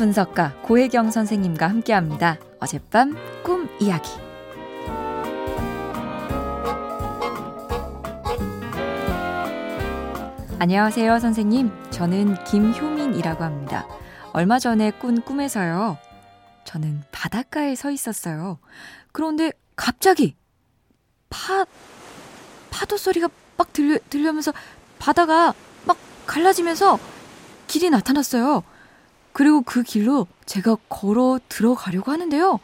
분석가 고혜경 선생님과 함께합니다. 어젯밤 꿈 이야기. 안녕하세요, 선생님. 저는 김효민이라고 합니다. 얼마 전에 꾼 꿈에서요. 저는 바닷가에 서 있었어요. 그런데 갑자기 파 파도 소리가 막 들려, 들려면서 바다가 막 갈라지면서 길이 나타났어요. 그리고 그 길로 제가 걸어 들어가려고 하는데요.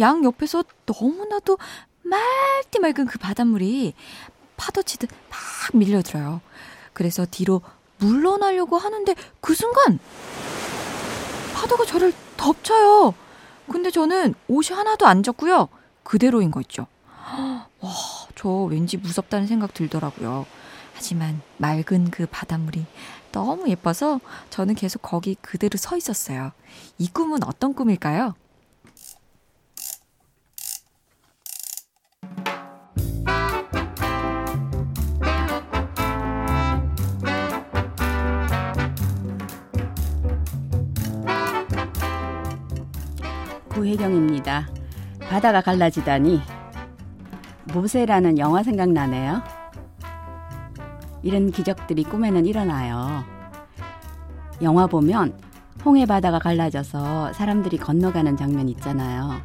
양 옆에서 너무나도 맑디 맑은 그 바닷물이 파도치듯 막 밀려들어요. 그래서 뒤로 물러나려고 하는데 그 순간 파도가 저를 덮쳐요. 근데 저는 옷이 하나도 안 젖고요. 그대로인 거 있죠. 와, 저 왠지 무섭다는 생각 들더라고요. 하지만 맑은 그 바닷물이 너무 예뻐서 저는 계속 거기 그대로 서 있었어요. 이 꿈은 어떤 꿈일까요? 구혜경입니다. 바다가 갈라지다니 모세라는 영화 생각나네요. 이런 기적들이 꿈에는 일어나요. 영화 보면 홍해 바다가 갈라져서 사람들이 건너가는 장면 있잖아요.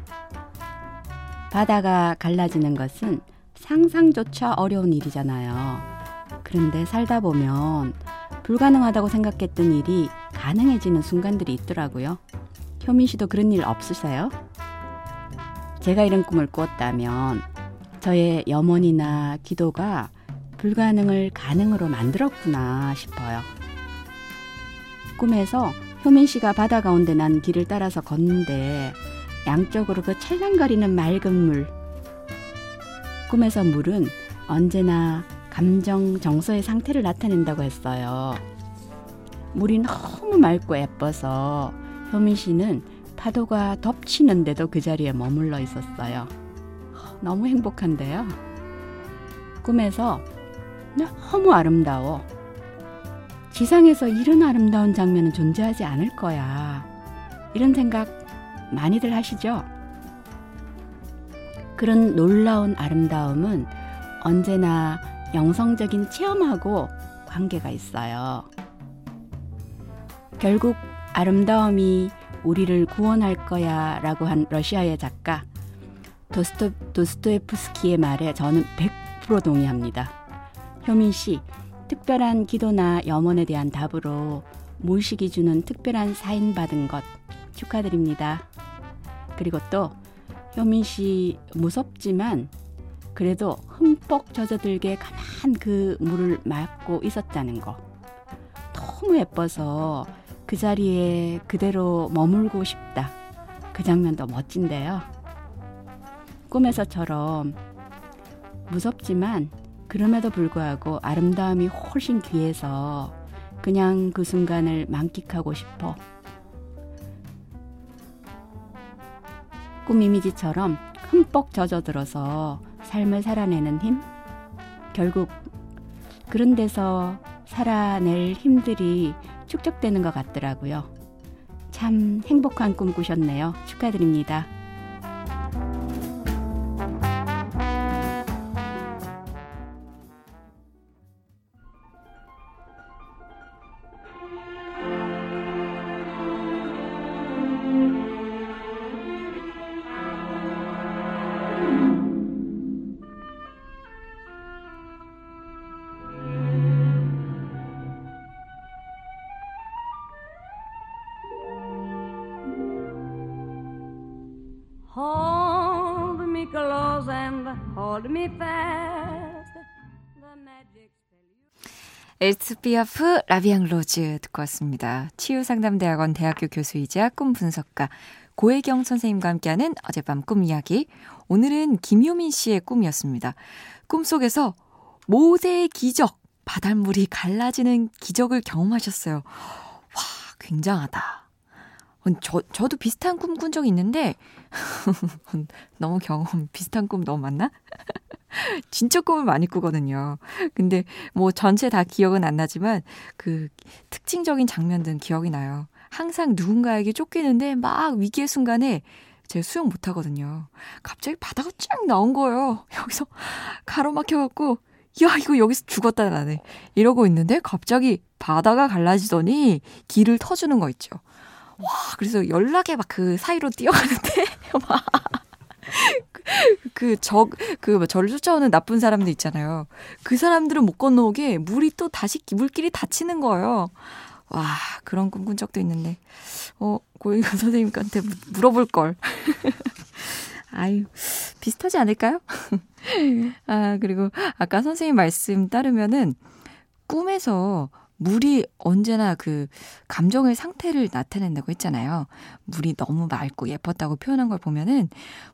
바다가 갈라지는 것은 상상조차 어려운 일이잖아요. 그런데 살다 보면 불가능하다고 생각했던 일이 가능해지는 순간들이 있더라고요. 효민 씨도 그런 일 없으세요? 제가 이런 꿈을 꾸었다면 저의 염원이나 기도가 불가능을 가능으로 만들었구나 싶어요. 꿈에서 효민 씨가 바다 가운데 난 길을 따라서 걷는데 양쪽으로 그 찰랑거리는 맑은 물. 꿈에서 물은 언제나 감정 정서의 상태를 나타낸다고 했어요. 물이 너무 맑고 예뻐서 효민 씨는 파도가 덮치는데도 그 자리에 머물러 있었어요. 너무 행복한데요. 꿈에서 너무 아름다워. 지상에서 이런 아름다운 장면은 존재하지 않을 거야. 이런 생각 많이들 하시죠? 그런 놀라운 아름다움은 언제나 영성적인 체험하고 관계가 있어요. 결국 아름다움이 우리를 구원할 거야 라고 한 러시아의 작가 도스토, 도스토에프스키의 말에 저는 100% 동의합니다. 효민 씨, 특별한 기도나 염원에 대한 답으로 무의식이 주는 특별한 사인 받은 것 축하드립니다. 그리고 또 효민 씨 무섭지만 그래도 흠뻑 젖어들게 가만 그 물을 막고 있었다는 거. 너무 예뻐서 그 자리에 그대로 머물고 싶다. 그 장면도 멋진데요. 꿈에서처럼 무섭지만 그럼에도 불구하고 아름다움이 훨씬 귀해서 그냥 그 순간을 만끽하고 싶어. 꿈 이미지처럼 흠뻑 젖어들어서 삶을 살아내는 힘? 결국 그런 데서 살아낼 힘들이 축적되는 것 같더라고요. 참 행복한 꿈 꾸셨네요. 축하드립니다. Hold me fast. The magic 에디트 피아프 La Vie en rose 듣고 왔습니다. 치유상담대학원 대학교 교수이자 꿈 분석가 고혜경 선생님과 함께하는 어젯밤 꿈 이야기. 오늘은 김효민 씨의 꿈이었습니다. 꿈 속에서 모세의 기적, 바닷물이 갈라지는 기적을 경험하셨어요. 와, 굉장하다. 저, 저도 비슷한 꿈 꾼 적이 있는데, 너무 경험, 비슷한 꿈 너무 많나? 진짜 꿈을 많이 꾸거든요. 근데 뭐 전체 다 기억은 안 나지만, 그 특징적인 장면들은 기억이 나요. 항상 누군가에게 쫓기는데 막 위기의 순간에 제가 수영 못 하거든요. 갑자기 바다가 쫙 나온 거예요. 여기서 가로막혀갖고, 야, 이거 여기서 죽었다, 나네. 이러고 있는데 갑자기 바다가 갈라지더니 길을 터주는 거 있죠. 와, 그래서 연락에 막 그 사이로 뛰어가는데, 막. 그, 적, 그, 뭐 저를 쫓아오는 나쁜 사람들 있잖아요. 그 사람들은 못 건너오게 물이 또 다시 물길이 닫히는 거예요. 와, 그런 꿈 꾼 적도 있는데. 어, 고인관 선생님한테 물어볼 걸. 아유, 비슷하지 않을까요? 아, 그리고 아까 선생님 말씀 따르면은 꿈에서 물이 언제나 그 감정의 상태를 나타낸다고 했잖아요. 물이 너무 맑고 예뻤다고 표현한 걸 보면은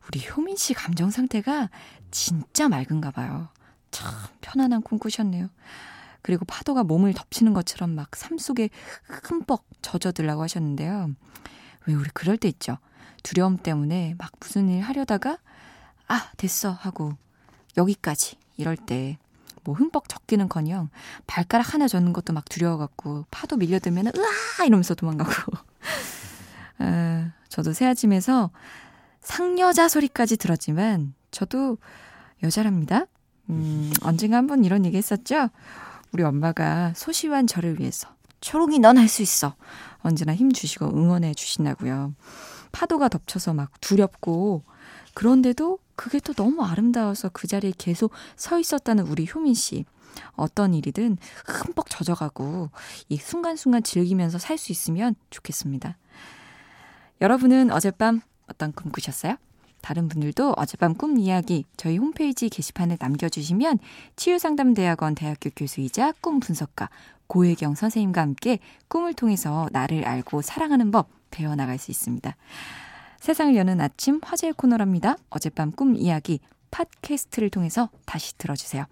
우리 효민 씨 감정 상태가 진짜 맑은가 봐요. 참 편안한 꿈 꾸셨네요. 그리고 파도가 몸을 덮치는 것처럼 막 삶 속에 흠뻑 젖어들라고 하셨는데요. 왜 우리 그럴 때 있죠. 두려움 때문에 막 무슨 일 하려다가 아 됐어 하고 여기까지 이럴 때 뭐 흠뻑 젖기는커녕 발가락 하나 젖는 것도 막 두려워갖고 파도 밀려들면 으아 이러면서 도망가고 아, 저도 새아침에서 상여자 소리까지 들었지만 저도 여자랍니다. 음, 언젠가 한번 이런 얘기 했었죠? 우리 엄마가 소시환 저를 위해서 초롱이 넌 할 수 있어. 언제나 힘 주시고 응원해 주신다고요. 파도가 덮쳐서 막 두렵고 그런데도 그게 또 너무 아름다워서 그 자리에 계속 서 있었다는 우리 효민 씨. 어떤 일이든 흠뻑 젖어가고 이 순간순간 즐기면서 살 수 있으면 좋겠습니다. 여러분은 어젯밤 어떤 꿈 꾸셨어요? 다른 분들도 어젯밤 꿈 이야기 저희 홈페이지 게시판에 남겨주시면 치유상담대학원 대학교 교수이자 꿈 분석가 고혜경 선생님과 함께 꿈을 통해서 나를 알고 사랑하는 법 배워나갈 수 있습니다. 세상을 여는 아침 화제의 코너랍니다. 어젯밤 꿈 이야기 팟캐스트를 통해서 다시 들어주세요.